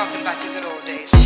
Talking about the good old days.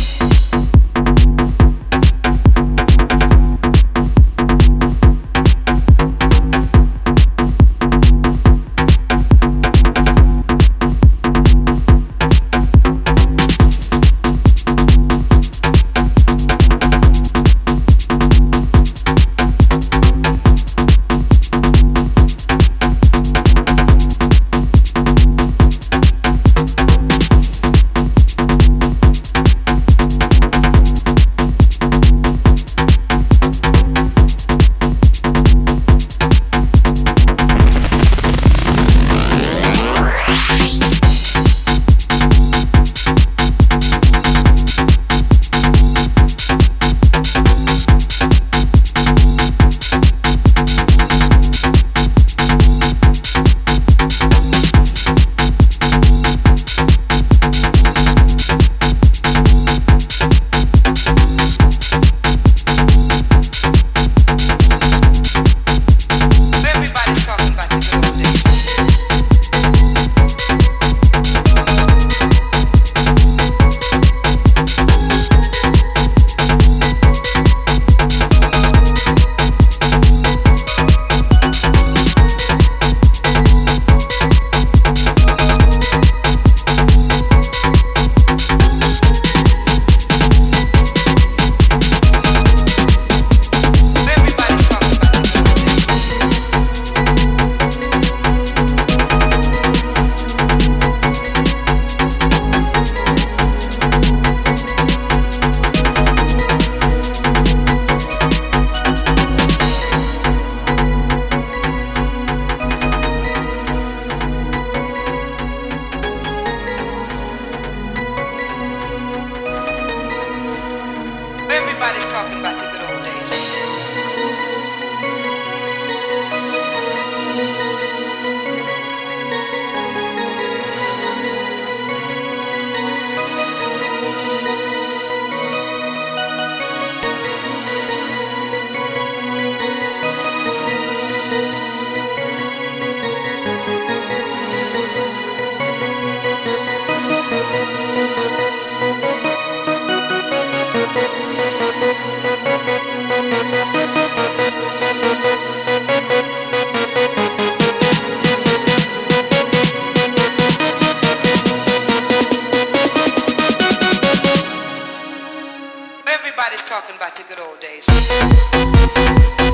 Everybody's talking about the good old Everybody's talking about the good old days.